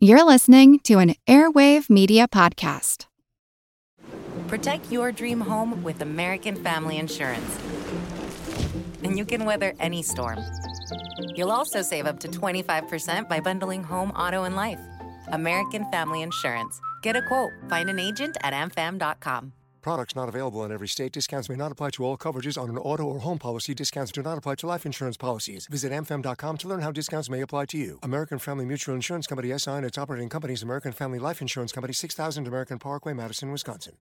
You're listening to an Airwave Media Podcast. Protect your dream home with American Family Insurance. And you can weather any storm. You'll also save up to 25% by bundling home, auto, and life. American Family Insurance. Get a quote. Find an agent at amfam.com. Products not available in every state. Discounts may not apply to all coverages on an auto or home policy. Discounts do not apply to life insurance policies. Visit amfam.com to learn how discounts may apply to you. American Family Mutual Insurance Company SI and its operating companies American Family Life Insurance Company 6000 American Parkway, Madison, Wisconsin.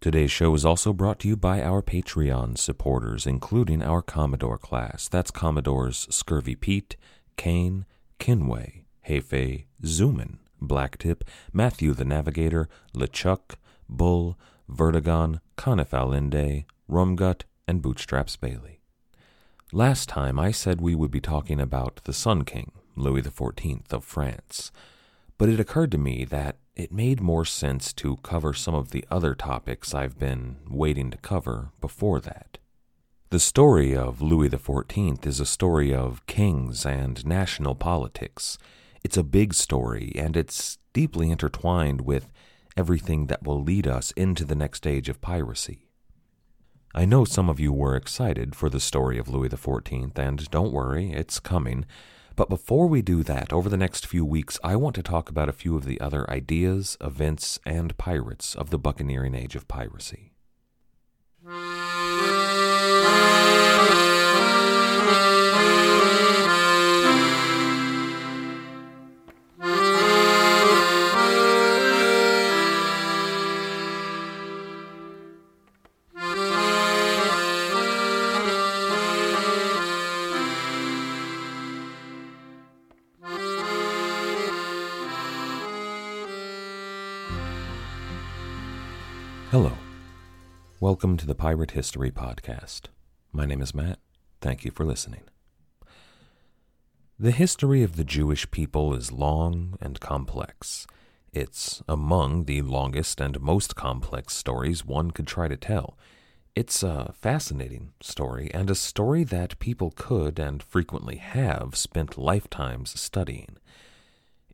Today's show is also brought to you by our Patreon supporters, including our Commodore class. That's Commodores Scurvy Pete, Kane, Kinway, Hefe, Zoomin, Blacktip, Matthew the Navigator, LeChuck, Bull, Vertigon, Conifalinde, Rumgut, and Bootstraps Bailey. Last time I said we would be talking about the Sun King, Louis XIV of France, but it occurred to me that it made more sense to cover some of the other topics I've been waiting to cover before that. The story of Louis XIV is a story of kings and national politics. It's a big story, and it's deeply intertwined with everything that will lead us into the next stage of piracy. I know some of you were excited for the story of Louis XIV, and don't worry, it's coming. But before we do that, over the next few weeks, I want to talk about a few of the other ideas, events, and pirates of the buccaneering age of piracy. Welcome to the Pirate History Podcast. My name is Matt. Thank you for listening. The history of the Jewish people is long and complex. It's among the longest and most complex stories one could try to tell. It's a fascinating story, and a story that people could and frequently have spent lifetimes studying.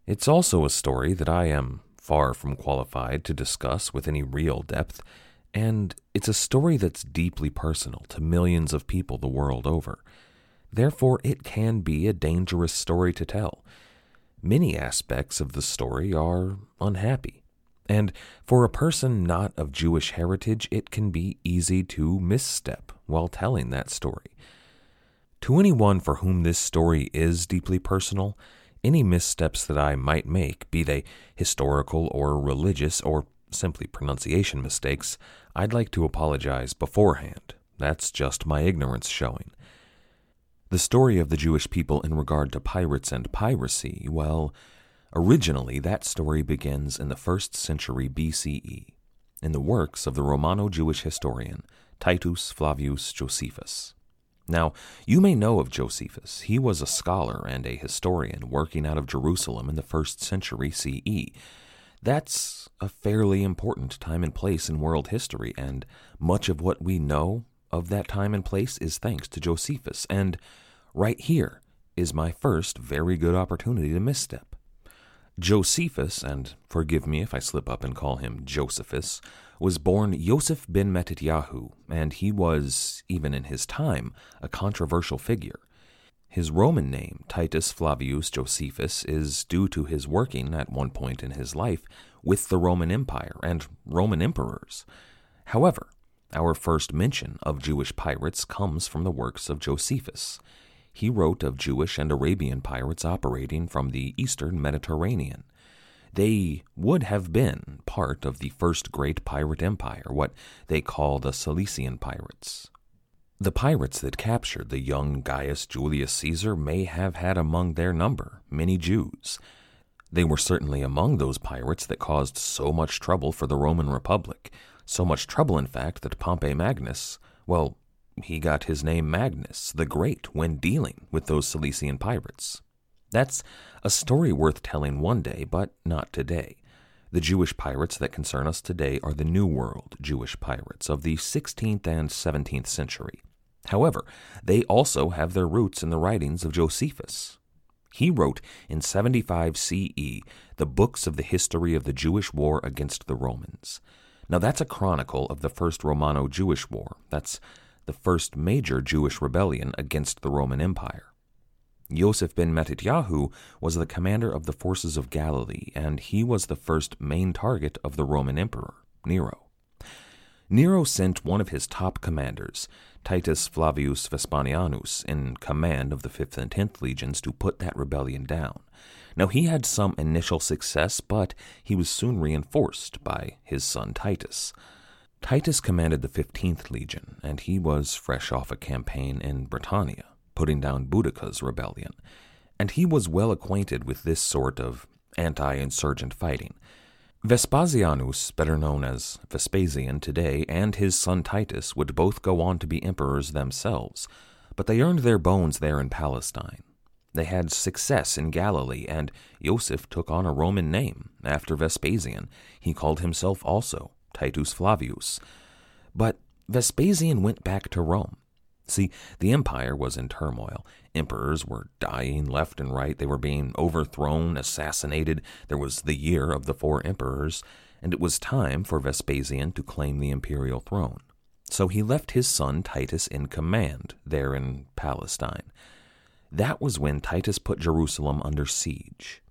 It's also a story that I am far from qualified to discuss with any real depth, and it's a story that's deeply personal to millions of people the world over. Therefore, it can be a dangerous story to tell. Many aspects of the story are unhappy, and for a person not of Jewish heritage, it can be easy to misstep while telling that story. To anyone for whom this story is deeply personal, any missteps that I might make, be they historical or religious or simply pronunciation mistakes, I'd like to apologize beforehand. That's just my ignorance showing. The story of the Jewish people in regard to pirates and piracy, well, originally that story begins in the first century BCE, in the works of the Romano Jewish historian Titus Flavius Josephus. Now, you may know of Josephus. He was a scholar and a historian working out of Jerusalem in the first century CE. That's a fairly important time and place in world history, and much of what we know of that time and place is thanks to Josephus. And right here is my first very good opportunity to misstep. Josephus, and forgive me if I slip up and call him Josephus, was born Yosef ben Matityahu, and he was, even in his time, a controversial figure. His Roman name, Titus Flavius Josephus, is due to his working at one point in his life with the Roman Empire and Roman emperors. However, our first mention of Jewish pirates comes from the works of Josephus. He wrote of Jewish and Arabian pirates operating from the eastern Mediterranean. They would have been part of the first great pirate empire, what they call the Cilician pirates. The pirates that captured the young Gaius Julius Caesar may have had among their number many Jews. They were certainly among those pirates that caused so much trouble for the Roman Republic, so much trouble, in fact, that Pompey Magnus, well, he got his name Magnus the Great when dealing with those Cilician pirates. That's a story worth telling one day, but not today. The Jewish pirates that concern us today are the New World Jewish pirates of the 16th and 17th century. However, they also have their roots in the writings of Josephus. He wrote in 75 CE the books of the history of the Jewish war against the Romans. Now, that's a chronicle of the First Romano Jewish War. That's the first major Jewish rebellion against the Roman Empire. Yosef ben Matityahu was the commander of the forces of Galilee, and he was the first main target of the Roman emperor, Nero. Nero sent one of his top commanders, Titus Flavius Vespasianus, in command of the 5th and 10th legions to put that rebellion down. Now, he had some initial success, but he was soon reinforced by his son Titus. Titus commanded the 15th Legion, and he was fresh off a campaign in Britannia, putting down Boudicca's rebellion, and he was well acquainted with this sort of anti insurgent fighting. Vespasianus, better known as Vespasian today, and his son Titus would both go on to be emperors themselves, but they earned their bones there in Palestine. They had success in Galilee, and Joseph took on a Roman name. After Vespasian, he called himself also Titus Flavius. But Vespasian went back to Rome. See, the empire was in turmoil. Emperors were dying left and right. They were being overthrown, assassinated. There was the year of the four emperors, and it was time for Vespasian to claim the imperial throne. So he left his son Titus in command there in Palestine. That was when Titus put Jerusalem under siege.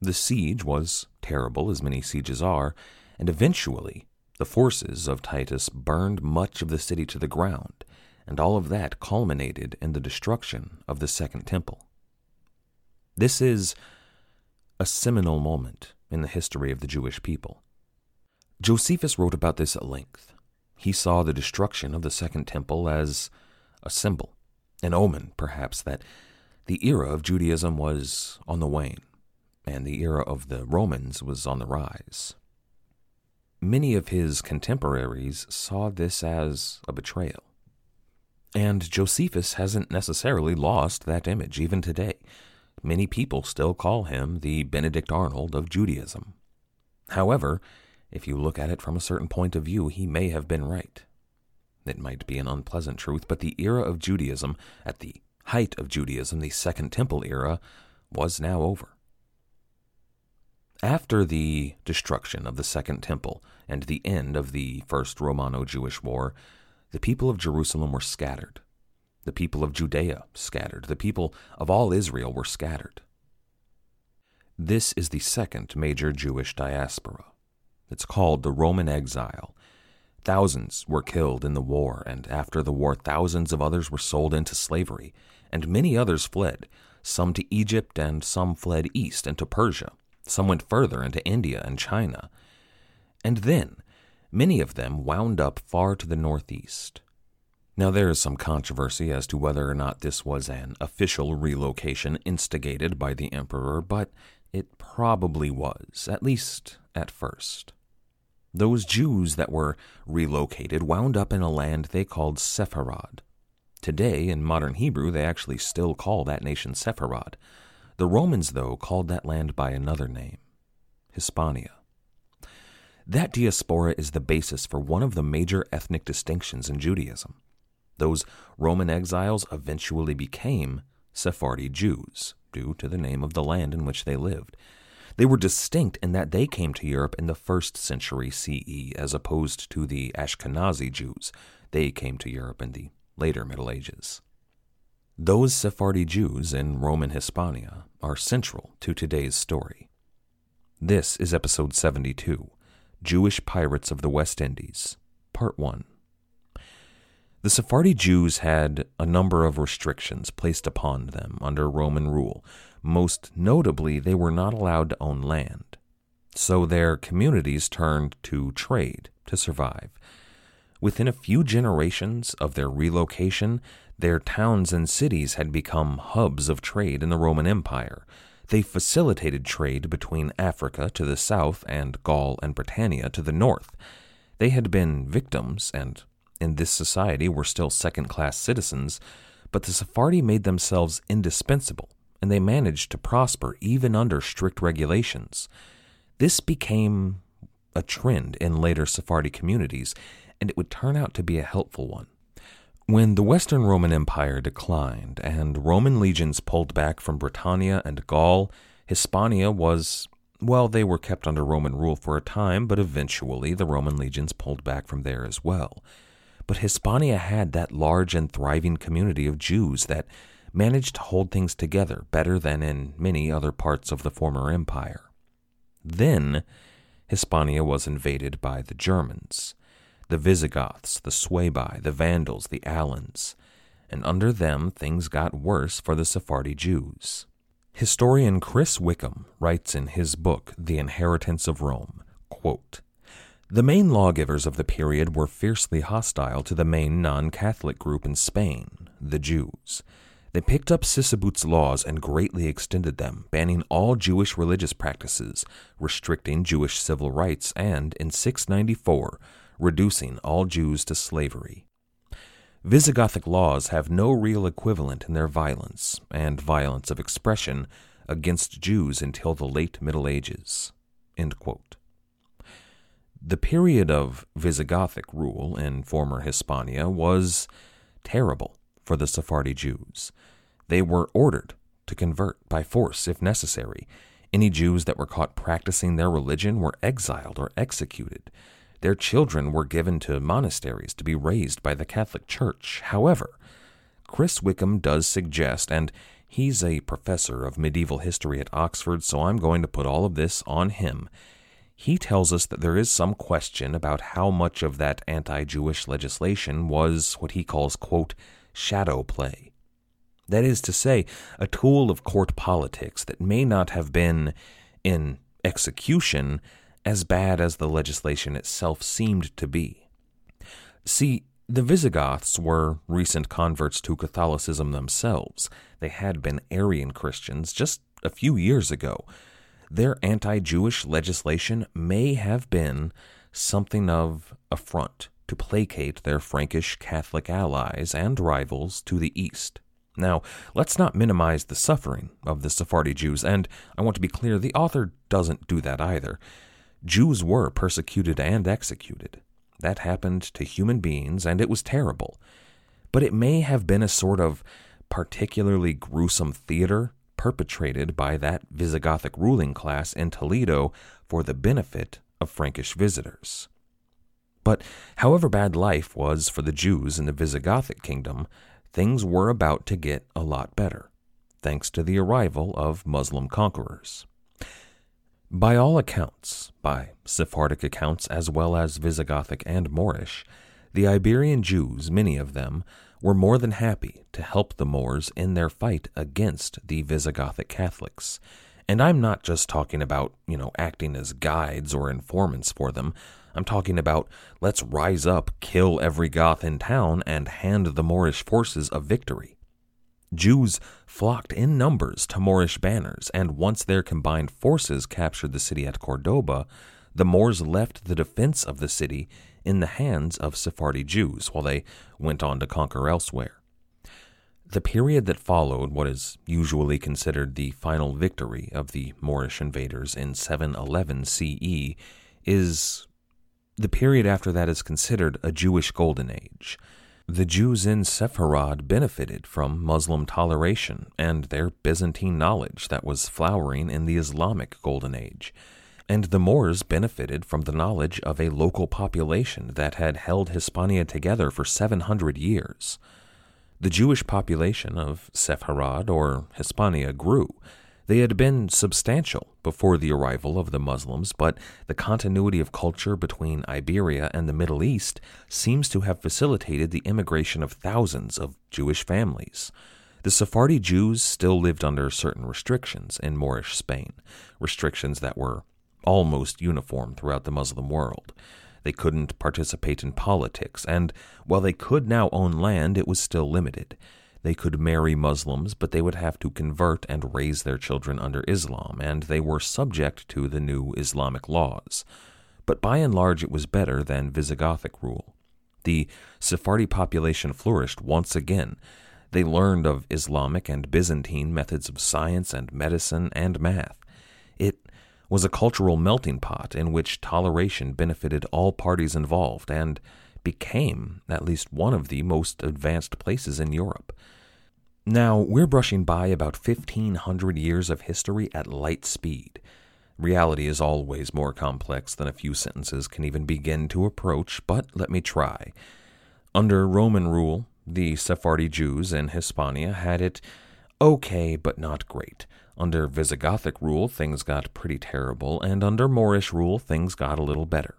The siege was terrible, as many sieges are, and eventually the forces of Titus burned much of the city to the ground, and all of that culminated in the destruction of the Second Temple. This is a seminal moment in the history of the Jewish people. Josephus wrote about this at length. He saw the destruction of the Second Temple as a symbol an omen, perhaps, that the era of Judaism was on the wane, and the era of the Romans was on the rise. Many of his contemporaries saw this as a betrayal. And Josephus hasn't necessarily lost that image even today. Many people still call him the Benedict Arnold of Judaism. However, if you look at it from a certain point of view, he may have been right. It might be an unpleasant truth, but the era of Judaism, at the height of Judaism, the Second Temple era, was now over. After the destruction of the Second Temple and the end of the First Romano Jewish War, the people of Jerusalem were scattered. The people of Judea scattered. The people of all Israel were scattered. This is the second major Jewish diaspora. It's called the Roman exile, Thousands were killed in the war, and after the war, thousands of others were sold into slavery, and many others fled, some to Egypt, and some fled east into Persia. Some went further into India and China. And then, many of them wound up far to the northeast. Now, there is some controversy as to whether or not this was an official relocation instigated by the emperor, but it probably was, at least at first. Those Jews that were relocated wound up in a land they called Sepharad. Today, in modern Hebrew, they actually still call that nation Sepharad. The Romans, though, called that land by another name Hispania. That diaspora is the basis for one of the major ethnic distinctions in Judaism. Those Roman exiles eventually became Sephardi Jews, due to the name of the land in which they lived. They were distinct in that they came to Europe in the first century CE, as opposed to the Ashkenazi Jews. They came to Europe in the later Middle Ages. Those Sephardi Jews in Roman Hispania are central to today's story. This is episode 72 Jewish Pirates of the West Indies, Part 1. The Sephardi Jews had a number of restrictions placed upon them under Roman rule. Most notably, they were not allowed to own land. So their communities turned to trade to survive. Within a few generations of their relocation, their towns and cities had become hubs of trade in the Roman Empire. They facilitated trade between Africa to the south and Gaul and Britannia to the north. They had been victims and in this society were still second class citizens, but the Sephardi made themselves indispensable, and they managed to prosper even under strict regulations. This became a trend in later Sephardi communities, and it would turn out to be a helpful one. When the Western Roman Empire declined and Roman legions pulled back from Britannia and Gaul, Hispania was, well, they were kept under Roman rule for a time, but eventually the Roman legions pulled back from there as well. But Hispania had that large and thriving community of Jews that managed to hold things together better than in many other parts of the former empire. Then, Hispania was invaded by the Germans the Visigoths, the Suebi, the Vandals, the Alans, and under them things got worse for the Sephardi Jews. Historian Chris Wickham writes in his book, The Inheritance of Rome, quote, The main lawgivers of the period were fiercely hostile to the main non Catholic group in Spain, the Jews. They picked up Sisebute's laws and greatly extended them, banning all Jewish religious practices, restricting Jewish civil rights, and, in 694, reducing all Jews to slavery. Visigothic laws have no real equivalent in their violence and violence of expression against Jews until the late Middle Ages. The period of Visigothic rule in former Hispania was terrible for the Sephardi Jews. They were ordered to convert by force if necessary. Any Jews that were caught practicing their religion were exiled or executed. Their children were given to monasteries to be raised by the Catholic Church. However, Chris Wickham does suggest, and he's a professor of medieval history at Oxford, so I'm going to put all of this on him. He tells us that there is some question about how much of that anti Jewish legislation was what he calls, quote, shadow play. That is to say, a tool of court politics that may not have been, in execution, as bad as the legislation itself seemed to be. See, the Visigoths were recent converts to Catholicism themselves. They had been Arian Christians just a few years ago. Their anti Jewish legislation may have been something of affront to placate their Frankish Catholic allies and rivals to the east. Now, let's not minimize the suffering of the Sephardi Jews, and I want to be clear the author doesn't do that either. Jews were persecuted and executed. That happened to human beings, and it was terrible. But it may have been a sort of particularly gruesome theater perpetrated by that Visigothic ruling class in Toledo for the benefit of Frankish visitors. But however bad life was for the Jews in the Visigothic kingdom, things were about to get a lot better, thanks to the arrival of Muslim conquerors. By all accounts, by Sephardic accounts as well as Visigothic and Moorish, the Iberian Jews, many of them, were more than happy to help the Moors in their fight against the Visigothic Catholics. And I'm not just talking about, you know, acting as guides or informants for them. I'm talking about let's rise up, kill every Goth in town, and hand the Moorish forces a victory. Jews flocked in numbers to Moorish banners, and once their combined forces captured the city at Cordoba, the Moors left the defense of the city in the hands of Sephardi Jews while they went on to conquer elsewhere. The period that followed what is usually considered the final victory of the Moorish invaders in 711 CE is the period after that is considered a Jewish golden age. The Jews in Sepharad benefited from Muslim toleration and their Byzantine knowledge that was flowering in the Islamic Golden Age. And the Moors benefited from the knowledge of a local population that had held Hispania together for 700 years. The Jewish population of Sepharad or Hispania grew, they had been substantial before the arrival of the Muslims, but the continuity of culture between Iberia and the Middle East seems to have facilitated the immigration of thousands of Jewish families. The Sephardi Jews still lived under certain restrictions in Moorish Spain, restrictions that were almost uniform throughout the Muslim world. They couldn't participate in politics, and while they could now own land, it was still limited. They could marry Muslims, but they would have to convert and raise their children under Islam, and they were subject to the new Islamic laws. But by and large, it was better than Visigothic rule. The Sephardi population flourished once again. They learned of Islamic and Byzantine methods of science and medicine and math. It was a cultural melting pot in which toleration benefited all parties involved, and became at least one of the most advanced places in Europe. Now, we're brushing by about 1500 years of history at light speed. Reality is always more complex than a few sentences can even begin to approach, but let me try. Under Roman rule, the Sephardi Jews in Hispania had it okay, but not great. Under Visigothic rule, things got pretty terrible, and under Moorish rule, things got a little better.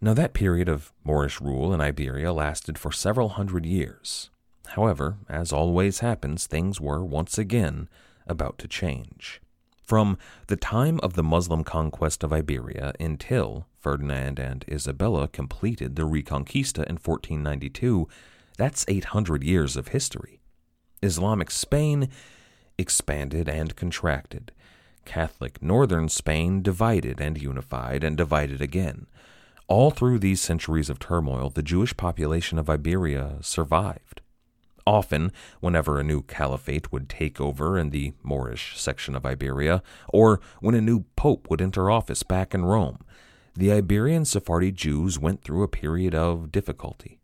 Now, that period of Moorish rule in Iberia lasted for several hundred years, However, as always happens, things were once again about to change. From the time of the Muslim conquest of Iberia until Ferdinand and Isabella completed the Reconquista in 1492, that's 800 years of history. Islamic Spain expanded and contracted. Catholic northern Spain divided and unified and divided again. All through these centuries of turmoil, the Jewish population of Iberia survived. Often, whenever a new caliphate would take over in the Moorish section of Iberia, or when a new pope would enter office back in Rome, the Iberian Sephardi Jews went through a period of difficulty.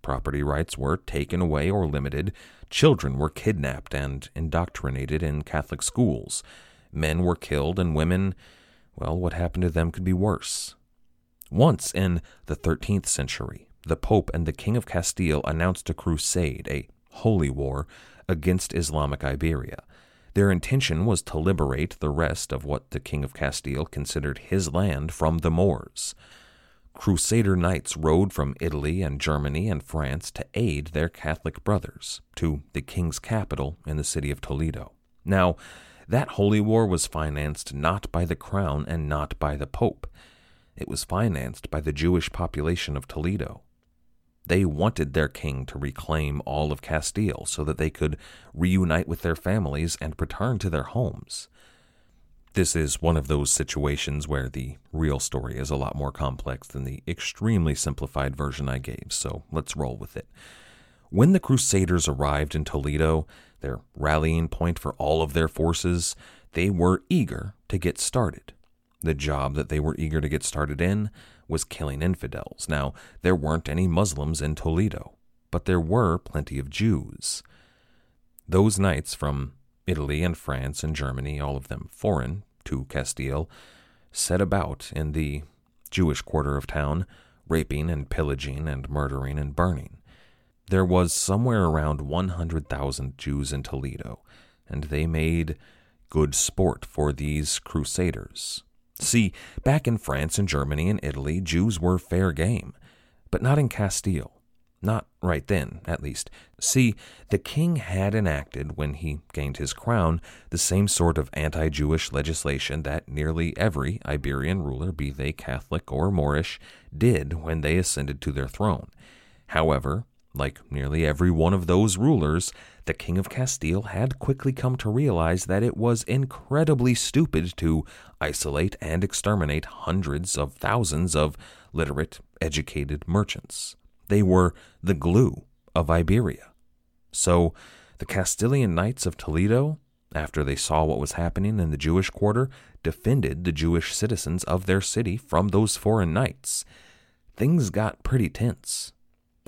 Property rights were taken away or limited, children were kidnapped and indoctrinated in Catholic schools, men were killed, and women, well, what happened to them could be worse. Once in the 13th century, the Pope and the King of Castile announced a crusade, a holy war, against Islamic Iberia. Their intention was to liberate the rest of what the King of Castile considered his land from the Moors. Crusader knights rode from Italy and Germany and France to aid their Catholic brothers to the king's capital in the city of Toledo. Now, that holy war was financed not by the crown and not by the pope. It was financed by the Jewish population of Toledo. They wanted their king to reclaim all of Castile so that they could reunite with their families and return to their homes. This is one of those situations where the real story is a lot more complex than the extremely simplified version I gave, so let's roll with it. When the Crusaders arrived in Toledo, their rallying point for all of their forces, they were eager to get started. The job that they were eager to get started in was killing infidels. Now, there weren't any Muslims in Toledo, but there were plenty of Jews. Those knights from Italy and France and Germany, all of them foreign to Castile, set about in the Jewish quarter of town, raping and pillaging and murdering and burning. There was somewhere around 100,000 Jews in Toledo, and they made good sport for these crusaders. See, back in France and Germany and Italy, Jews were fair game, but not in Castile. Not right then, at least. See, the king had enacted, when he gained his crown, the same sort of anti Jewish legislation that nearly every Iberian ruler, be they Catholic or Moorish, did when they ascended to their throne. However, like nearly every one of those rulers, the King of Castile had quickly come to realize that it was incredibly stupid to isolate and exterminate hundreds of thousands of literate, educated merchants. They were the glue of Iberia. So, the Castilian Knights of Toledo, after they saw what was happening in the Jewish quarter, defended the Jewish citizens of their city from those foreign knights. Things got pretty tense.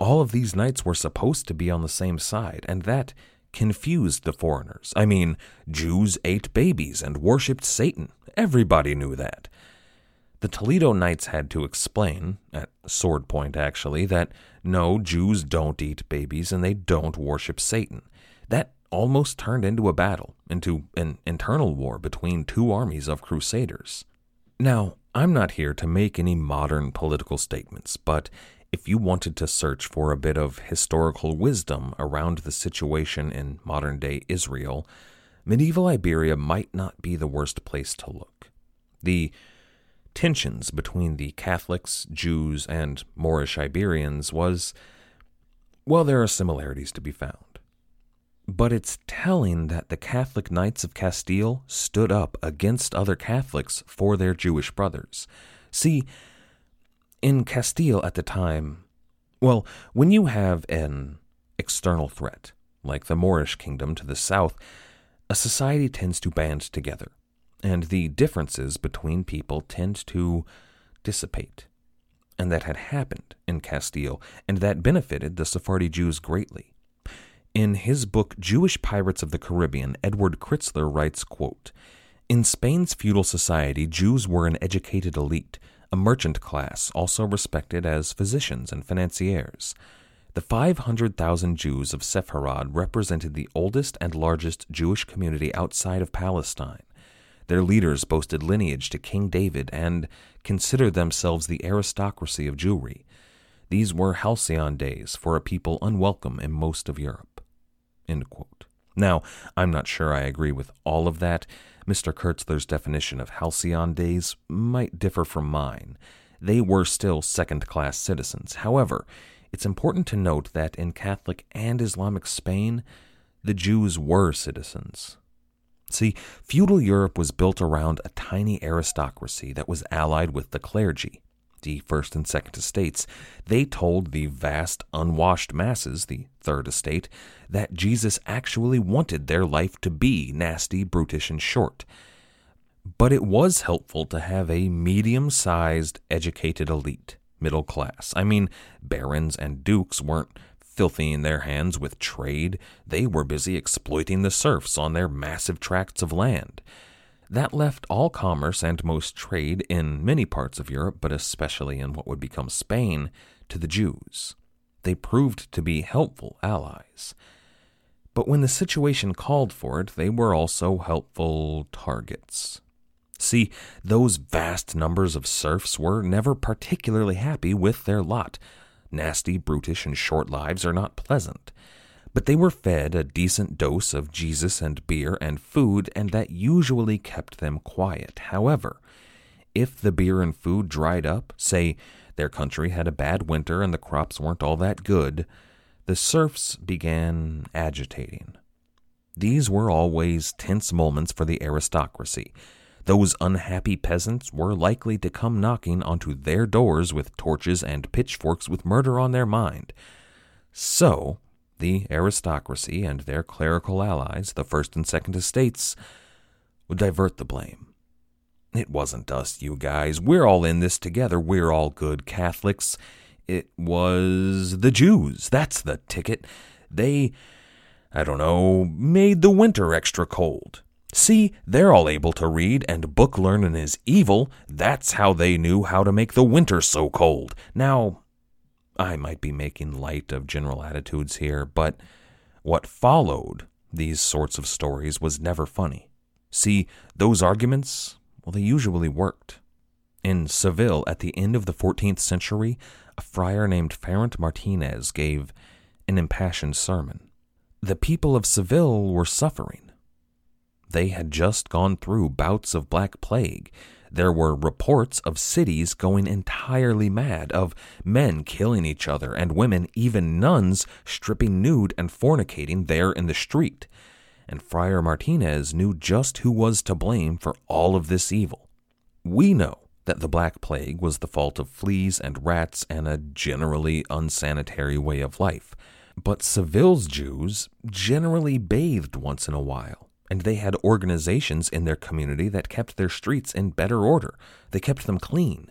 All of these knights were supposed to be on the same side, and that confused the foreigners. I mean, Jews ate babies and worshipped Satan. Everybody knew that. The Toledo Knights had to explain, at sword point actually, that no, Jews don't eat babies and they don't worship Satan. That almost turned into a battle, into an internal war between two armies of crusaders. Now, I'm not here to make any modern political statements, but if you wanted to search for a bit of historical wisdom around the situation in modern day Israel, medieval Iberia might not be the worst place to look. The tensions between the Catholics, Jews, and Moorish Iberians was, well, there are similarities to be found. But it's telling that the Catholic Knights of Castile stood up against other Catholics for their Jewish brothers. See, in Castile at the time, well, when you have an external threat, like the Moorish kingdom to the south, a society tends to band together, and the differences between people tend to dissipate. and that had happened in Castile, and that benefited the Sephardi Jews greatly. In his book Jewish Pirates of the Caribbean, Edward Kritzler writes, quote, In Spain's feudal society, Jews were an educated elite, a merchant class, also respected as physicians and financiers. The 500,000 Jews of Sepharad represented the oldest and largest Jewish community outside of Palestine. Their leaders boasted lineage to King David and considered themselves the aristocracy of Jewry. These were halcyon days for a people unwelcome in most of Europe. Now, I'm not sure I agree with all of that. Mr. Kritzler's definition of halcyon days might differ from mine. They were still second class citizens. However, it's important to note that in Catholic and Islamic Spain, the Jews were citizens. See, feudal Europe was built around a tiny aristocracy that was allied with the clergy, the first and second estates. They told the vast, unwashed masses, the third estate, that Jesus actually wanted their life to be nasty, brutish, and short. But it was helpful to have a medium sized, educated elite middle class. I mean, barons and dukes weren't filthy in their hands with trade, they were busy exploiting the serfs on their massive tracts of land. That left all commerce and most trade in many parts of Europe, but especially in what would become Spain, to the Jews. They proved to be helpful allies. But when the situation called for it, they were also helpful targets. See, those vast numbers of serfs were never particularly happy with their lot. Nasty, brutish, and short lives are not pleasant. But they were fed a decent dose of Jesus and beer and food, and that usually kept them quiet. However, if the beer and food dried up, say their country had a bad winter and the crops weren't all that good, the serfs began agitating. These were always tense moments for the aristocracy those unhappy peasants were likely to come knocking onto their doors with torches and pitchforks with murder on their mind. So, the aristocracy and their clerical allies, the First and Second Estates, would divert the blame. It wasn't us, you guys. We're all in this together. We're all good Catholics. It was the Jews. That's the ticket. They, I don't know, made the winter extra cold. See, they're all able to read, and book learnin' is evil. That's how they knew how to make the winter so cold. Now, I might be making light of general attitudes here, but what followed these sorts of stories was never funny. See, those arguments, well, they usually worked. In Seville, at the end of the 14th century, a friar named Ferrant Martinez gave an impassioned sermon. The people of Seville were suffering. They had just gone through bouts of Black Plague. There were reports of cities going entirely mad, of men killing each other, and women, even nuns, stripping nude and fornicating there in the street. And Friar Martinez knew just who was to blame for all of this evil. We know that the Black Plague was the fault of fleas and rats and a generally unsanitary way of life. But Seville's Jews generally bathed once in a while and they had organizations in their community that kept their streets in better order. They kept them clean.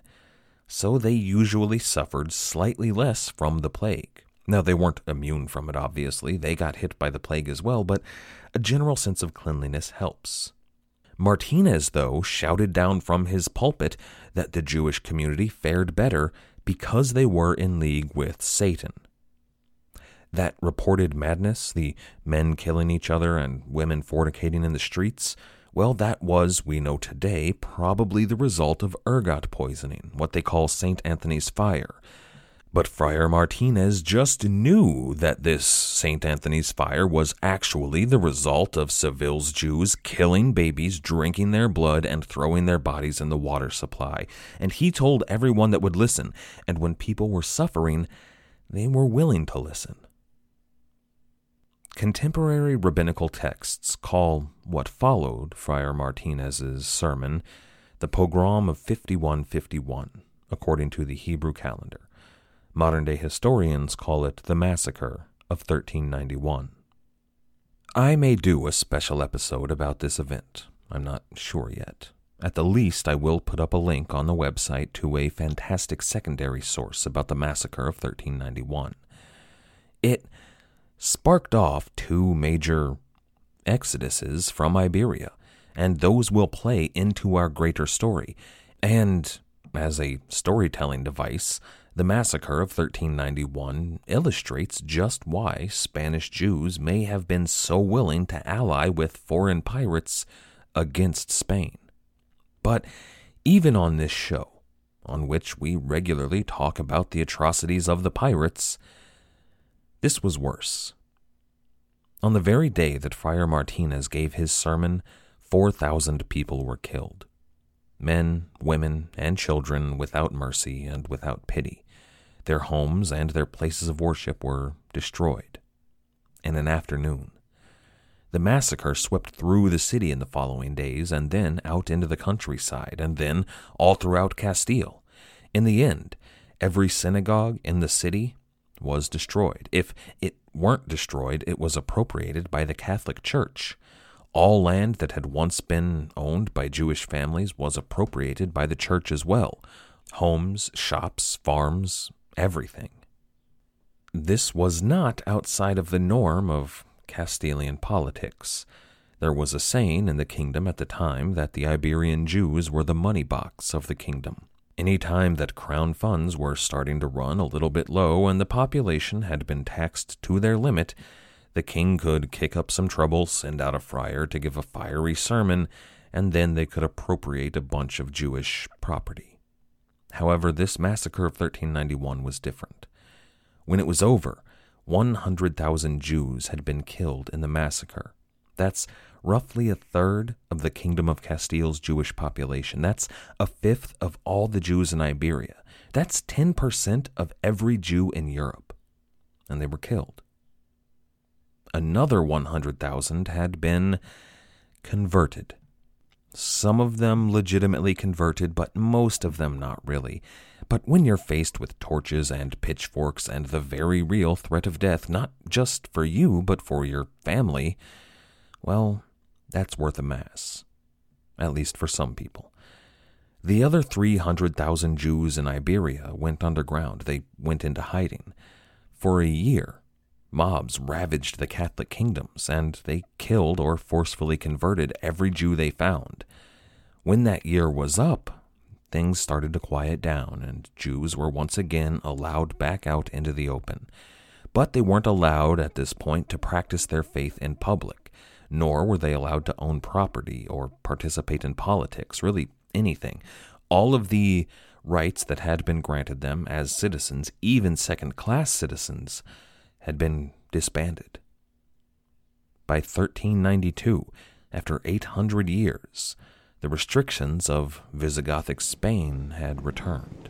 So they usually suffered slightly less from the plague. Now, they weren't immune from it, obviously. They got hit by the plague as well, but a general sense of cleanliness helps. Martinez, though, shouted down from his pulpit that the Jewish community fared better because they were in league with Satan. That reported madness, the men killing each other and women fornicating in the streets, well, that was, we know today, probably the result of ergot poisoning, what they call St. Anthony's fire. But Friar Martinez just knew that this St. Anthony's fire was actually the result of Seville's Jews killing babies, drinking their blood, and throwing their bodies in the water supply. And he told everyone that would listen, and when people were suffering, they were willing to listen. Contemporary rabbinical texts call what followed Friar Martinez's sermon the pogrom of 5151, according to the Hebrew calendar. Modern day historians call it the massacre of 1391. I may do a special episode about this event. I'm not sure yet. At the least, I will put up a link on the website to a fantastic secondary source about the massacre of 1391. It sparked off two major exoduses from Iberia, and those will play into our greater story. And as a storytelling device, the massacre of 1391 illustrates just why Spanish Jews may have been so willing to ally with foreign pirates against Spain. But even on this show, on which we regularly talk about the atrocities of the pirates, this was worse. On the very day that Friar Martinez gave his sermon, 4,000 people were killed men, women, and children without mercy and without pity. Their homes and their places of worship were destroyed. In an afternoon, the massacre swept through the city in the following days, and then out into the countryside, and then all throughout Castile. In the end, every synagogue in the city was destroyed. If it weren't destroyed, it was appropriated by the Catholic Church. All land that had once been owned by Jewish families was appropriated by the church as well homes, shops, farms, everything. This was not outside of the norm of Castilian politics. There was a saying in the kingdom at the time that the Iberian Jews were the money box of the kingdom. Any time that crown funds were starting to run a little bit low and the population had been taxed to their limit, the king could kick up some trouble, send out a friar to give a fiery sermon, and then they could appropriate a bunch of Jewish property. However, this massacre of 1391 was different. When it was over, 100,000 Jews had been killed in the massacre. That's roughly a third of the Kingdom of Castile's Jewish population. That's a fifth of all the Jews in Iberia. That's 10% of every Jew in Europe. And they were killed. Another 100,000 had been converted. Some of them legitimately converted, but most of them not really. But when you're faced with torches and pitchforks and the very real threat of death, not just for you, but for your family, well, that's worth a mass. At least for some people. The other 300,000 Jews in Iberia went underground. They went into hiding. For a year, mobs ravaged the Catholic kingdoms, and they killed or forcefully converted every Jew they found. When that year was up, things started to quiet down, and Jews were once again allowed back out into the open. But they weren't allowed at this point to practice their faith in public, nor were they allowed to own property or participate in politics, really anything. All of the rights that had been granted them as citizens, even second class citizens, had been disbanded. By 1392, after 800 years, the restrictions of Visigothic Spain had returned.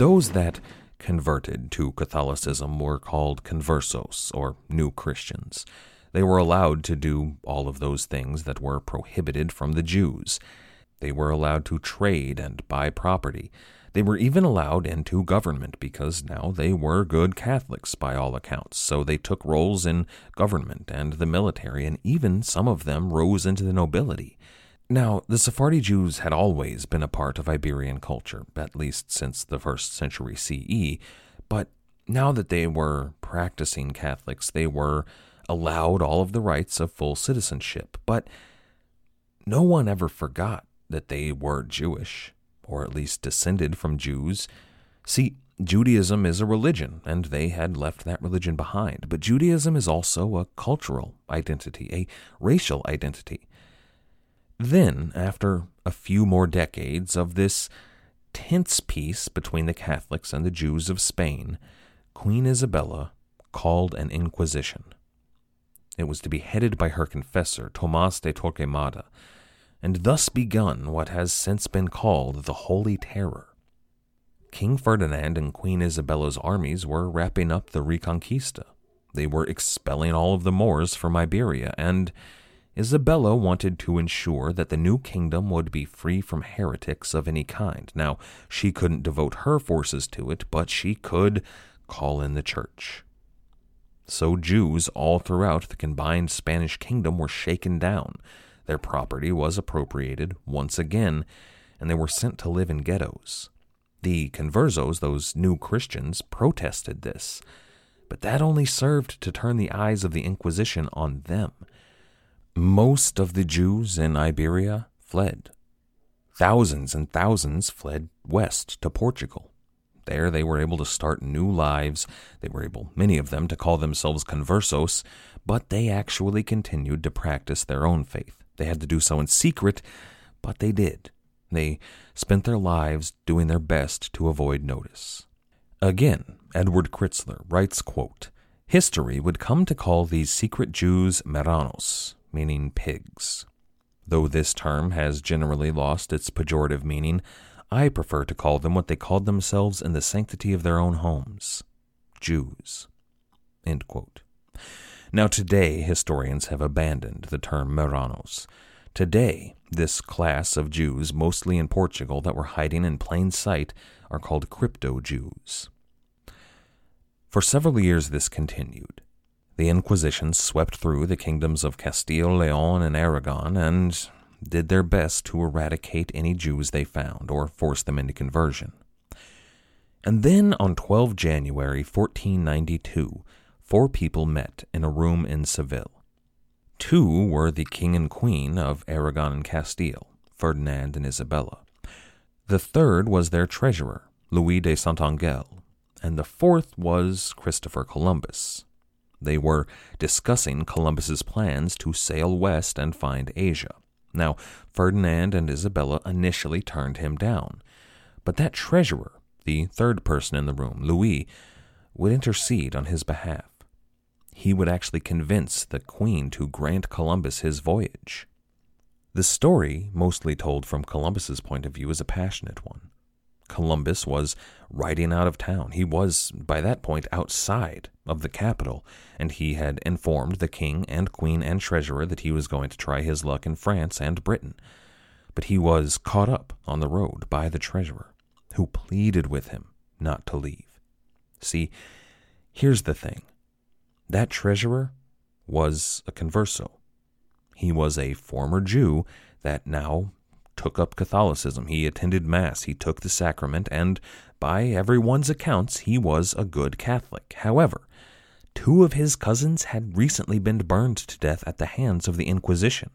Those that converted to Catholicism were called conversos, or new Christians. They were allowed to do all of those things that were prohibited from the Jews. They were allowed to trade and buy property. They were even allowed into government because now they were good Catholics by all accounts. So they took roles in government and the military, and even some of them rose into the nobility. Now, the Sephardi Jews had always been a part of Iberian culture, at least since the first century CE, but now that they were practicing Catholics, they were allowed all of the rights of full citizenship. But no one ever forgot that they were Jewish, or at least descended from Jews. See, Judaism is a religion, and they had left that religion behind. But Judaism is also a cultural identity, a racial identity. Then, after a few more decades of this tense peace between the Catholics and the Jews of Spain, Queen Isabella called an inquisition. It was to be headed by her confessor, Tomas de Torquemada, and thus begun what has since been called the Holy Terror. King Ferdinand and Queen Isabella's armies were wrapping up the Reconquista. They were expelling all of the Moors from Iberia, and Isabella wanted to ensure that the new kingdom would be free from heretics of any kind. Now, she couldn't devote her forces to it, but she could call in the church. So Jews all throughout the combined Spanish kingdom were shaken down. Their property was appropriated once again, and they were sent to live in ghettos. The conversos, those new Christians, protested this, but that only served to turn the eyes of the Inquisition on them. Most of the Jews in Iberia fled. Thousands and thousands fled west to Portugal. There they were able to start new lives. They were able, many of them, to call themselves conversos, but they actually continued to practice their own faith. They had to do so in secret, but they did. They spent their lives doing their best to avoid notice. Again, Edward Kritzler writes, quote, History would come to call these secret Jews marranos, meaning pigs. Though this term has generally lost its pejorative meaning, I prefer to call them what they called themselves in the sanctity of their own homes Jews. Now, today, historians have abandoned the term marranos. Today, this class of Jews, mostly in Portugal, that were hiding in plain sight, are called crypto Jews. For several years, this continued. The Inquisition swept through the kingdoms of Castile, Leon, and Aragon and did their best to eradicate any Jews they found or force them into conversion. And then on 12 January 1492, four people met in a room in Seville. Two were the king and queen of Aragon and Castile, Ferdinand and Isabella. The third was their treasurer, Louis de Saint Angel, and the fourth was Christopher Columbus, they were discussing Columbus's plans to sail west and find Asia. Now, Ferdinand and Isabella initially turned him down, but that treasurer, the third person in the room, Louis, would intercede on his behalf. He would actually convince the Queen to grant Columbus his voyage. The story, mostly told from Columbus's point of view, is a passionate one. Columbus was riding out of town. He was, by that point, outside of the capital, and he had informed the king and queen and treasurer that he was going to try his luck in France and Britain. But he was caught up on the road by the treasurer, who pleaded with him not to leave. See, here's the thing that treasurer was a converso. He was a former Jew that now took up Catholicism. He attended Mass, he took the sacrament, and by everyone's accounts, he was a good Catholic. However, two of his cousins had recently been burned to death at the hands of the Inquisition.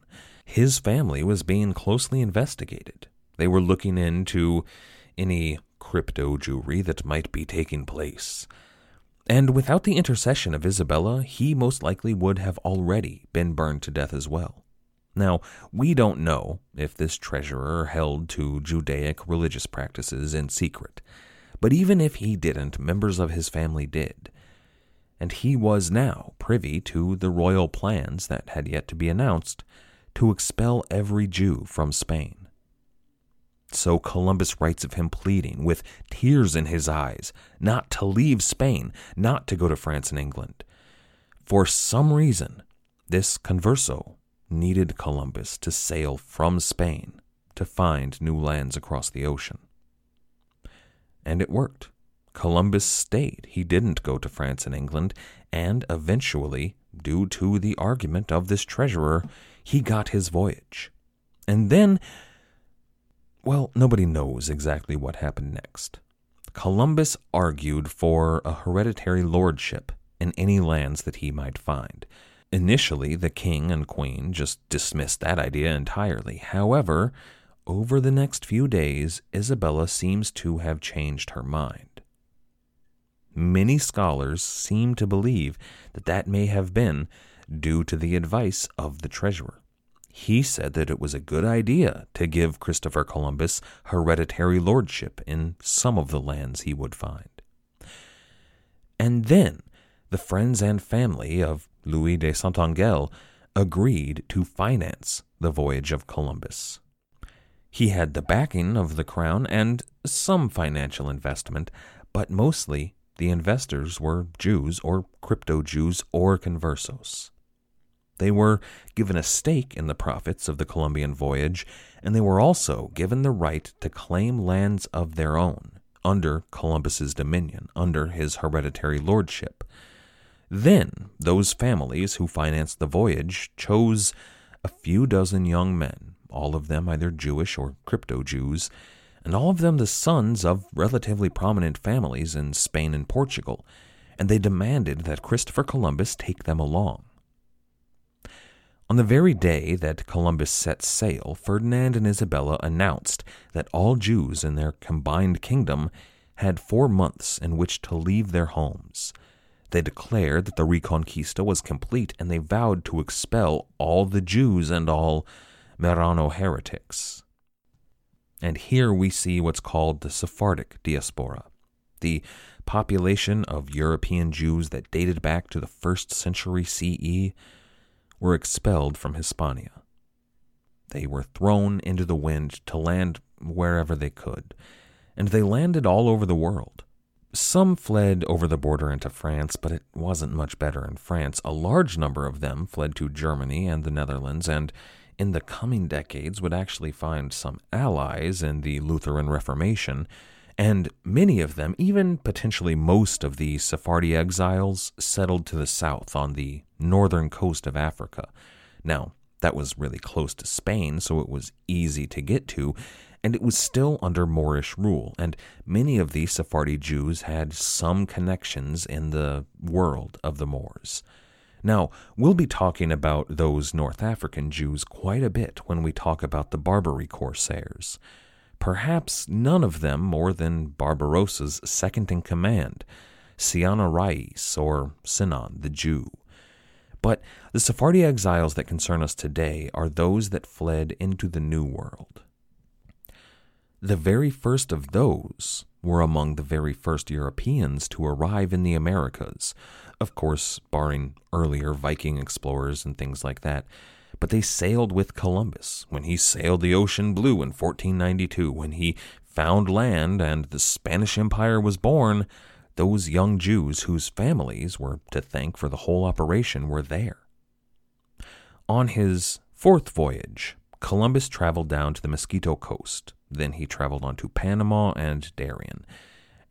His family was being closely investigated. They were looking into any crypto Jewry that might be taking place. And without the intercession of Isabella, he most likely would have already been burned to death as well. Now, we don't know if this treasurer held to Judaic religious practices in secret, but even if he didn't, members of his family did. And he was now privy to the royal plans that had yet to be announced to expel every Jew from Spain. so Columbus writes of him pleading, with tears in his eyes, not to leave Spain, not to go to France and England. For some reason, this converso needed Columbus to sail from Spain to find new lands across the ocean. And it worked. Columbus stayed. He didn't go to France and England, and eventually, due to the argument of this treasurer, he got his voyage. And then, well, nobody knows exactly what happened next. Columbus argued for a hereditary lordship in any lands that he might find. Initially, the king and queen just dismissed that idea entirely. However, over the next few days, Isabella seems to have changed her mind. Many scholars seem to believe that that may have been due to the advice of the treasurer. He said that it was a good idea to give Christopher Columbus hereditary lordship in some of the lands he would find. And then the friends and family of Louis de Saint-Angel agreed to finance the voyage of Columbus. He had the backing of the crown and some financial investment, but mostly the investors were Jews or crypto Jews or conversos. They were given a stake in the profits of the Columbian voyage, and they were also given the right to claim lands of their own under Columbus's dominion, under his hereditary lordship. Then those families who financed the voyage chose a few dozen young men, all of them either Jewish or crypto Jews, and all of them the sons of relatively prominent families in Spain and Portugal, and they demanded that Christopher Columbus take them along. On the very day that Columbus set sail, Ferdinand and Isabella announced that all Jews in their combined kingdom had four months in which to leave their homes. They declared that the Reconquista was complete, and they vowed to expel all the Jews and all Marrano heretics. And here we see what's called the Sephardic diaspora, the population of European Jews that dated back to the first century CE were expelled from Hispania. They were thrown into the wind to land wherever they could, and they landed all over the world. Some fled over the border into France, but it wasn't much better in France. A large number of them fled to Germany and the Netherlands, and in the coming decades would actually find some allies in the Lutheran Reformation, and many of them, even potentially most of the Sephardi exiles, settled to the south on the northern coast of Africa. Now, that was really close to Spain, so it was easy to get to, and it was still under Moorish rule, and many of the Sephardi Jews had some connections in the world of the Moors. Now, we'll be talking about those North African Jews quite a bit when we talk about the Barbary Corsairs. Perhaps none of them more than Barbarossa's second in command, Sinan Reis or Sinan the Jew. But the Sephardi exiles that concern us today are those that fled into the New World. The very first of those were among the very first Europeans to arrive in the Americas, of course, barring earlier Viking explorers and things like that. But they sailed with Columbus when he sailed the ocean blue in 1492, when he found land and the Spanish Empire was born. Those young Jews whose families were to thank for the whole operation were there. On his fourth voyage, Columbus traveled down to the Mosquito Coast. Then he traveled on to Panama and Darien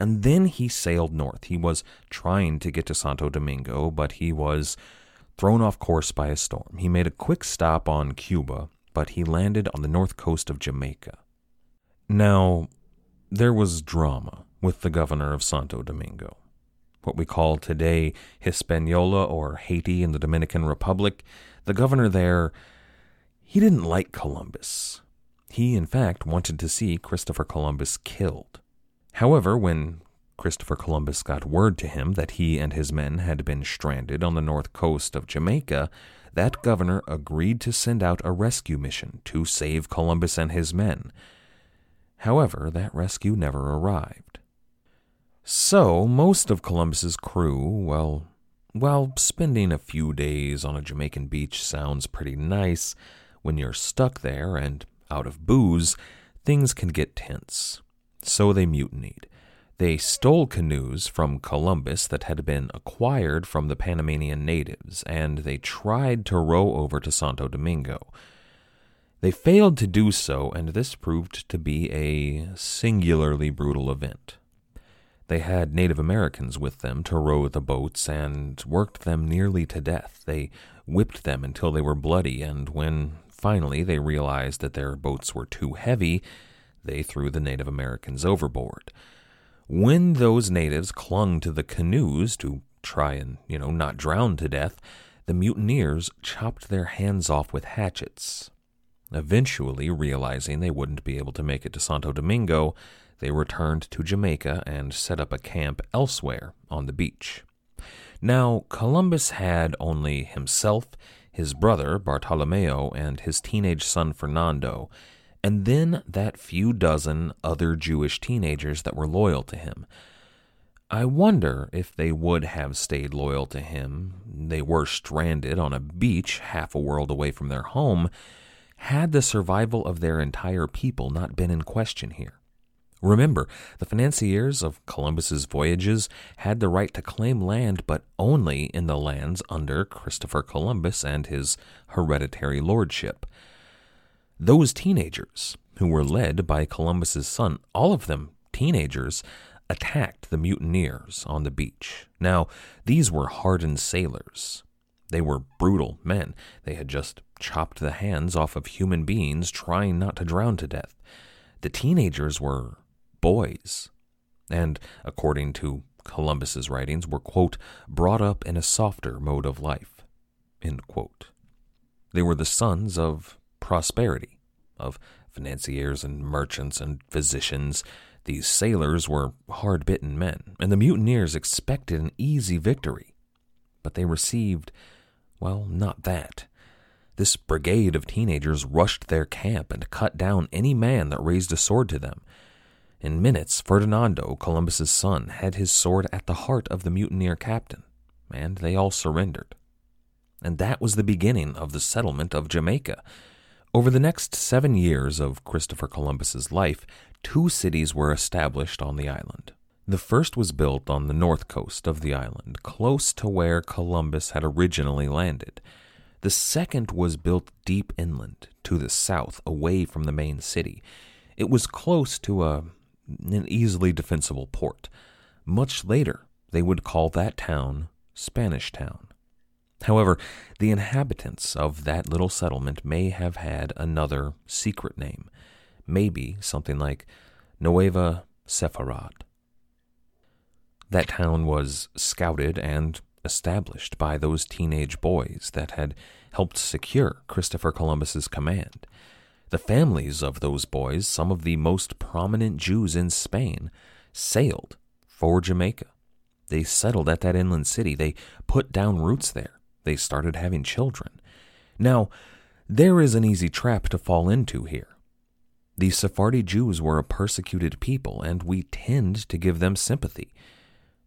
and then he sailed north. He was trying to get to Santo Domingo, but he was thrown off course by a storm. He made a quick stop on Cuba, but he landed on the north coast of Jamaica. Now, there was drama with the governor of Santo Domingo. What we call today Hispaniola or Haiti in the Dominican Republic, the governor there, he didn't like Columbus. He, in fact, wanted to see Christopher Columbus killed. However, when Christopher Columbus got word to him that he and his men had been stranded on the north coast of Jamaica, that governor agreed to send out a rescue mission to save Columbus and his men. However, that rescue never arrived. So, most of Columbus's crew, well, while spending a few days on a Jamaican beach sounds pretty nice, when you're stuck there and out of booze, things can get tense. So they mutinied. They stole canoes from Columbus that had been acquired from the Panamanian natives, and they tried to row over to Santo Domingo. They failed to do so, and this proved to be a singularly brutal event. They had Native Americans with them to row the boats and worked them nearly to death. They whipped them until they were bloody, and when finally they realized that their boats were too heavy, they threw the Native Americans overboard. When those natives clung to the canoes to try and, you know, not drown to death, the mutineers chopped their hands off with hatchets. Eventually, realizing they wouldn't be able to make it to Santo Domingo, they returned to Jamaica and set up a camp elsewhere on the beach. Now, Columbus had only himself, his brother Bartolomeo, and his teenage son Fernando, and then that few dozen other Jewish teenagers that were loyal to him. I wonder if they would have stayed loyal to him. They were stranded on a beach half a world away from their home. Had the survival of their entire people not been in question here? Remember, the financiers of Columbus's voyages had the right to claim land, but only in the lands under Christopher Columbus and his hereditary lordship. Those teenagers, who were led by Columbus's son, all of them teenagers, attacked the mutineers on the beach. Now, these were hardened sailors. They were brutal men. They had just chopped the hands off of human beings trying not to drown to death. The teenagers were boys, and, according to Columbus's writings, were, quote, brought up in a softer mode of life. They were the sons of prosperity, of financiers and merchants and physicians. These sailors were hard bitten men, and the mutineers expected an easy victory. But they received, well, not that. This brigade of teenagers rushed their camp and cut down any man that raised a sword to them. In minutes, Ferdinando, Columbus's son, had his sword at the heart of the mutineer captain, and they all surrendered. And that was the beginning of the settlement of Jamaica, over the next seven years of Christopher Columbus's life, two cities were established on the island. The first was built on the north coast of the island, close to where Columbus had originally landed. The second was built deep inland, to the south, away from the main city. It was close to a, an easily defensible port. Much later, they would call that town Spanish Town. However, the inhabitants of that little settlement may have had another secret name, maybe something like Nueva Sepharad. That town was scouted and established by those teenage boys that had helped secure Christopher Columbus's command. The families of those boys, some of the most prominent Jews in Spain, sailed for Jamaica. They settled at that inland city. They put down roots there they started having children. Now, there is an easy trap to fall into here. The Sephardi Jews were a persecuted people, and we tend to give them sympathy.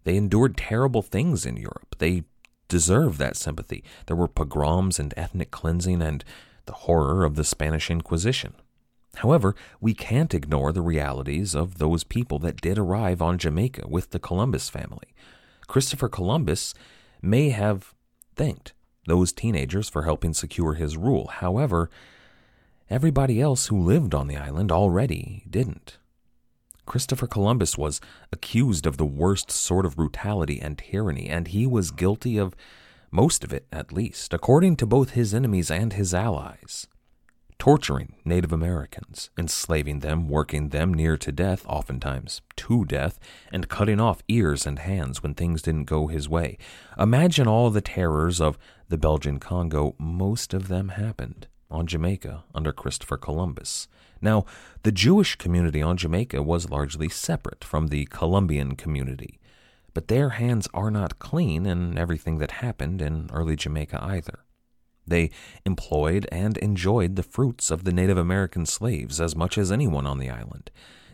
They endured terrible things in Europe. They deserve that sympathy. There were pogroms and ethnic cleansing and the horror of the Spanish Inquisition. However, we can't ignore the realities of those people that did arrive on Jamaica with the Columbus family. Christopher Columbus may have thanked those teenagers for helping secure his rule. However, everybody else who lived on the island already didn't. Christopher Columbus was accused of the worst sort of brutality and tyranny, and he was guilty of most of it, at least, according to both his enemies and his allies torturing Native Americans, enslaving them, working them near to death, oftentimes to death, and cutting off ears and hands when things didn't go his way. Imagine all the terrors of the Belgian Congo. Most of them happened on Jamaica under Christopher Columbus. Now, the Jewish community on Jamaica was largely separate from the Columbian community, but their hands are not clean in everything that happened in early Jamaica either. They employed and enjoyed the fruits of the Native American slaves as much as anyone on the island.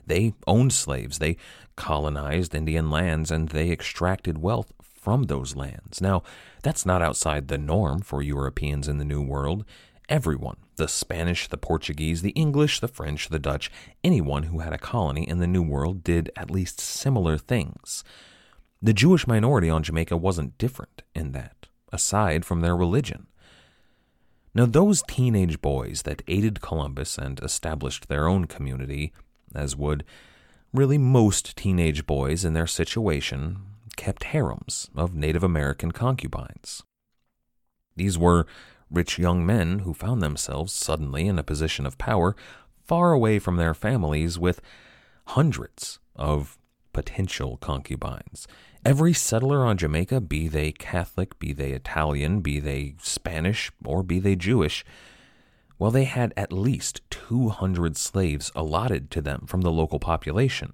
They owned slaves, they colonized Indian lands, and they extracted wealth from those lands. Now, that's not outside the norm for Europeans in the New World. Everyone The Spanish, the Portuguese, the English, the French, the Dutch, anyone who had a colony in the New World did at least similar things. The Jewish minority on Jamaica wasn't different in that, aside from their religion. Now, those teenage boys that aided Columbus and established their own community, as would really most teenage boys in their situation, kept harems of Native American concubines. These were rich young men who found themselves suddenly in a position of power far away from their families with hundreds of potential concubines Every settler on Jamaica, be they Catholic, be they Italian, be they Spanish, or be they Jewish, well, they had at least 200 slaves allotted to them from the local population.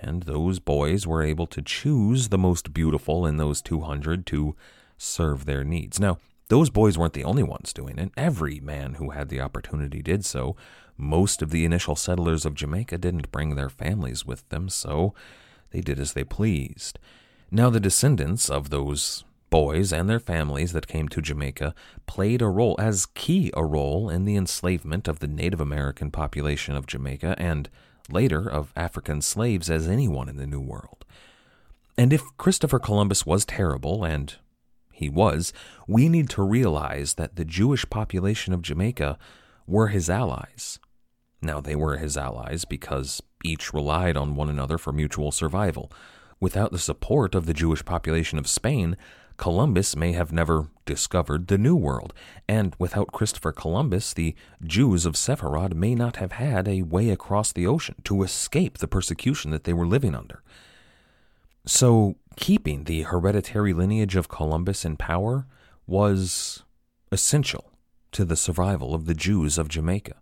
And those boys were able to choose the most beautiful in those 200 to serve their needs. Now, those boys weren't the only ones doing it. Every man who had the opportunity did so. Most of the initial settlers of Jamaica didn't bring their families with them, so they did as they pleased. Now, the descendants of those boys and their families that came to Jamaica played a role, as key a role, in the enslavement of the Native American population of Jamaica and later of African slaves as anyone in the New World. And if Christopher Columbus was terrible, and he was, we need to realize that the Jewish population of Jamaica were his allies. Now, they were his allies because each relied on one another for mutual survival. Without the support of the Jewish population of Spain, Columbus may have never discovered the New World, and without Christopher Columbus, the Jews of Sepharad may not have had a way across the ocean to escape the persecution that they were living under. So, keeping the hereditary lineage of Columbus in power was essential to the survival of the Jews of Jamaica.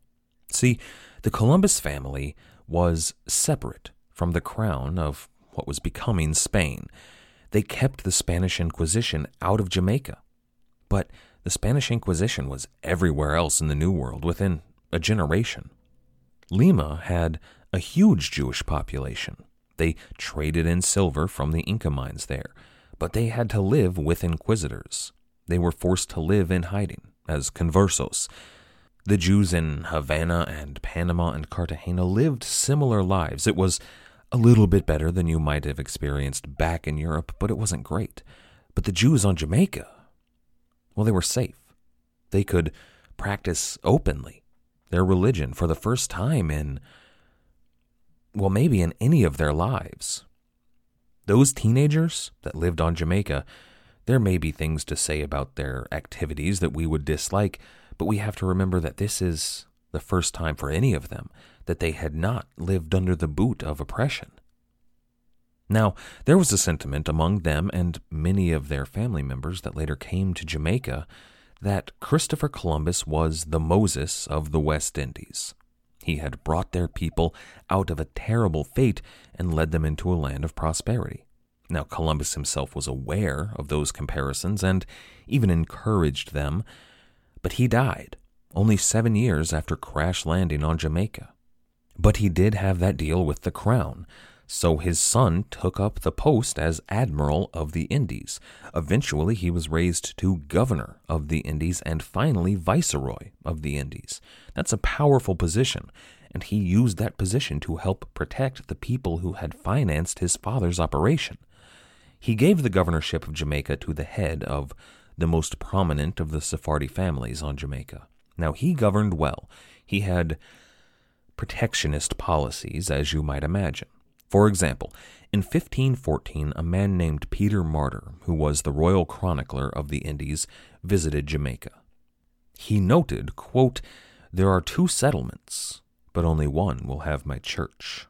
See, the Columbus family was separate from the crown of what was becoming Spain. They kept the Spanish Inquisition out of Jamaica. But the Spanish Inquisition was everywhere else in the New World within a generation. Lima had a huge Jewish population. They traded in silver from the Inca mines there, but they had to live with inquisitors. They were forced to live in hiding as conversos. The Jews in Havana and Panama and Cartagena lived similar lives. It was a little bit better than you might have experienced back in Europe, but it wasn't great. But the Jews on Jamaica, well, they were safe. They could practice openly their religion for the first time in, well, maybe in any of their lives. Those teenagers that lived on Jamaica, there may be things to say about their activities that we would dislike, but we have to remember that this is the first time for any of them that they had not lived under the boot of oppression. Now, there was a sentiment among them and many of their family members that later came to Jamaica that Christopher Columbus was the Moses of the West Indies. He had brought their people out of a terrible fate and led them into a land of prosperity. Now, Columbus himself was aware of those comparisons and even encouraged them, but he died only seven years after crash landing on Jamaica. But he did have that deal with the crown, so his son took up the post as Admiral of the Indies. Eventually, he was raised to Governor of the Indies and finally Viceroy of the Indies. That's a powerful position, and he used that position to help protect the people who had financed his father's operation. He gave the governorship of Jamaica to the head of the most prominent of the Sephardi families on Jamaica. Now, he governed well. He had protectionist policies, as you might imagine. For example, in 1514, a man named Peter Martyr, who was the royal chronicler of the Indies, visited Jamaica. He noted, quote, There are two settlements, but only one will have my church.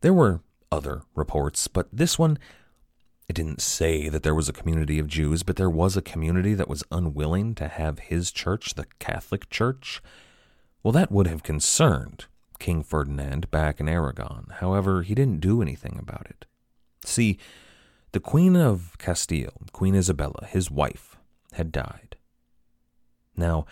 There were other reports, but this one, it didn't say that there was a community of Jews, but there was a community that was unwilling to have his church, the Catholic Church, well, that would have concerned King Ferdinand back in Aragon. However, he didn't do anything about it. See, the Queen of Castile, Queen Isabella, his wife, had died. Now,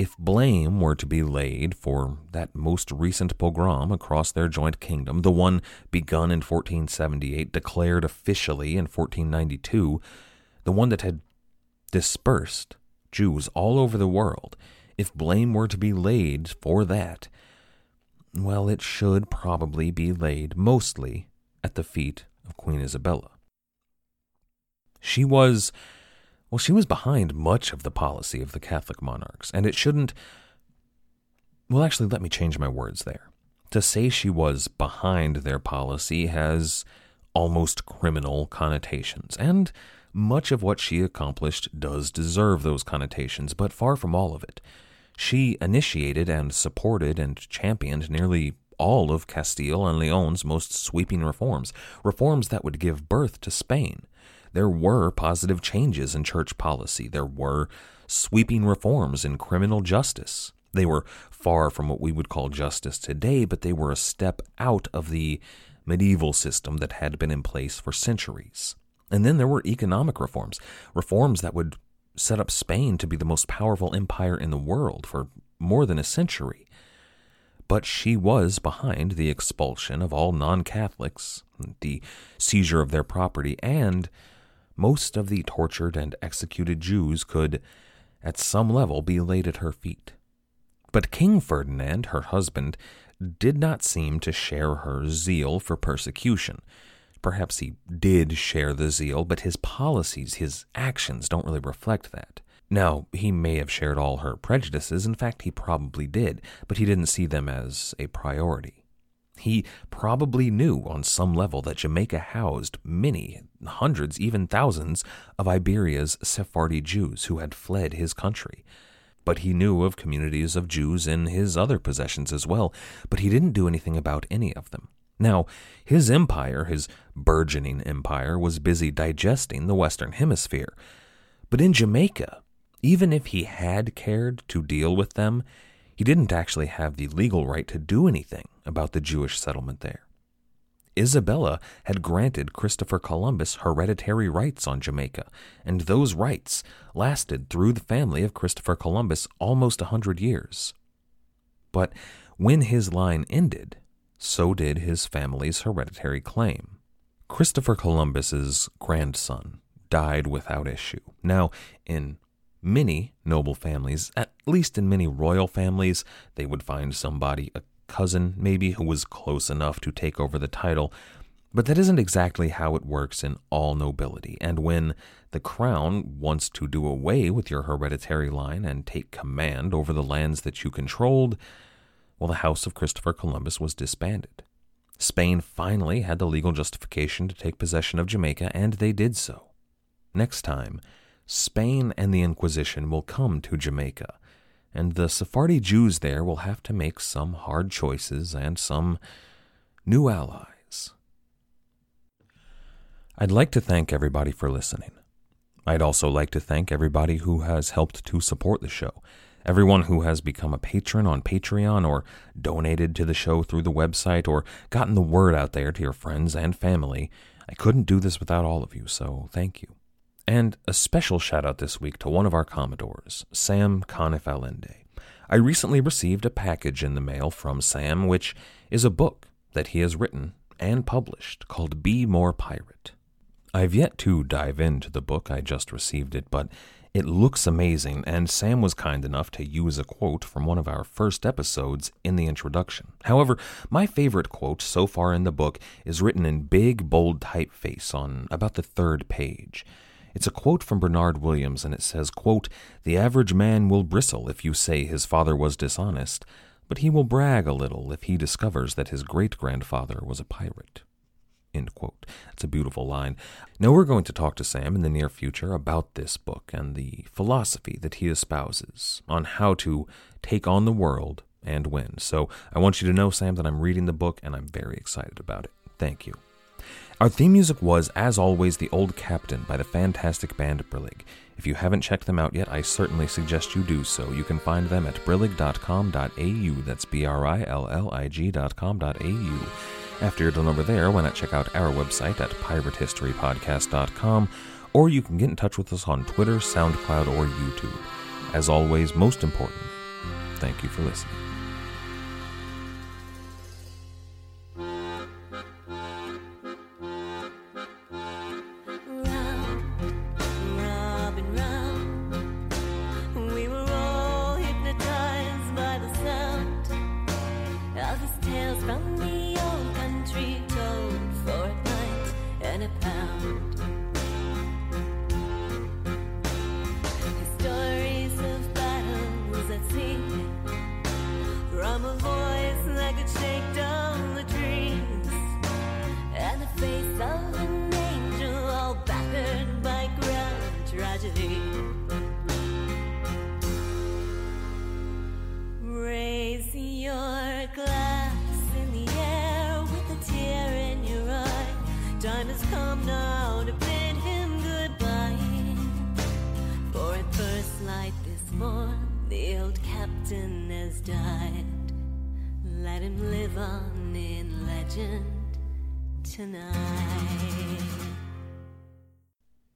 if blame were to be laid for that most recent pogrom across their joint kingdom, the one begun in 1478, declared officially in 1492, the one that had dispersed Jews all over the world, if blame were to be laid for that, well, it should probably be laid mostly at the feet of Queen Isabella. She was, well, she was behind much of the policy of the Catholic monarchs, and it shouldn't. Well, actually, let me change my words there. To say she was behind their policy has almost criminal connotations, and much of what she accomplished does deserve those connotations, but far from all of it. She initiated and supported and championed nearly all of Castile and Leon's most sweeping reforms, reforms that would give birth to Spain. There were positive changes in church policy. There were sweeping reforms in criminal justice. They were far from what we would call justice today, but they were a step out of the medieval system that had been in place for centuries. And then there were economic reforms, reforms that would set up Spain to be the most powerful empire in the world for more than a century. But she was behind the expulsion of all non Catholics, the seizure of their property, and most of the tortured and executed Jews could, at some level, be laid at her feet. But King Ferdinand, her husband, did not seem to share her zeal for persecution. Perhaps he did share the zeal, but his policies, his actions don't really reflect that. Now, he may have shared all her prejudices, in fact, he probably did, but he didn't see them as a priority. He probably knew on some level that Jamaica housed many, hundreds, even thousands of Iberia's Sephardi Jews who had fled his country. But he knew of communities of Jews in his other possessions as well, but he didn't do anything about any of them. Now, his empire, his burgeoning empire, was busy digesting the Western Hemisphere. But in Jamaica, even if he had cared to deal with them, he didn't actually have the legal right to do anything about the Jewish settlement there. Isabella had granted Christopher Columbus hereditary rights on Jamaica, and those rights lasted through the family of Christopher Columbus almost a hundred years. But when his line ended, so did his family's hereditary claim. Christopher Columbus's grandson died without issue. Now, in many noble families, at least in many royal families, they would find somebody, a cousin maybe, who was close enough to take over the title. But that isn't exactly how it works in all nobility, and when the crown wants to do away with your hereditary line and take command over the lands that you controlled, well, the House of Christopher Columbus was disbanded. Spain finally had the legal justification to take possession of Jamaica, and they did so. Next time, Spain and the Inquisition will come to Jamaica, and the Sephardi Jews there will have to make some hard choices and some new allies. I'd like to thank everybody for listening. I'd also like to thank everybody who has helped to support the show. Everyone who has become a patron on Patreon or donated to the show through the website or gotten the word out there to your friends and family. I couldn't do this without all of you, so thank you. And a special shout out this week to one of our Commodores, Sam Conniff Allende. I recently received a package in the mail from Sam, which is a book that he has written and published called Be More Pirate. I've yet to dive into the book, I just received it, but it looks amazing, and Sam was kind enough to use a quote from one of our first episodes in the introduction. However, my favorite quote so far in the book is written in big, bold typeface on about the third page. It's a quote from Bernard Williams, and it says, quote, The average man will bristle if you say his father was dishonest, but he will brag a little if he discovers that his great grandfather was a pirate. End quote. That's a beautiful line. Now we're going to talk to Sam in the near future about this book and the philosophy that he espouses on how to take on the world and win. So I want you to know, Sam, that I'm reading the book and I'm very excited about it. Thank you. Our theme music was, as always, The Old Captain by the fantastic band Brillig. If you haven't checked them out yet, I certainly suggest you do so. You can find them at brillig.com.au. That's B R I L L I G.com.au. After you're done over there, why not check out our website at piratehistorypodcast.com, or you can get in touch with us on Twitter, SoundCloud, or YouTube. As always, most important, thank you for listening.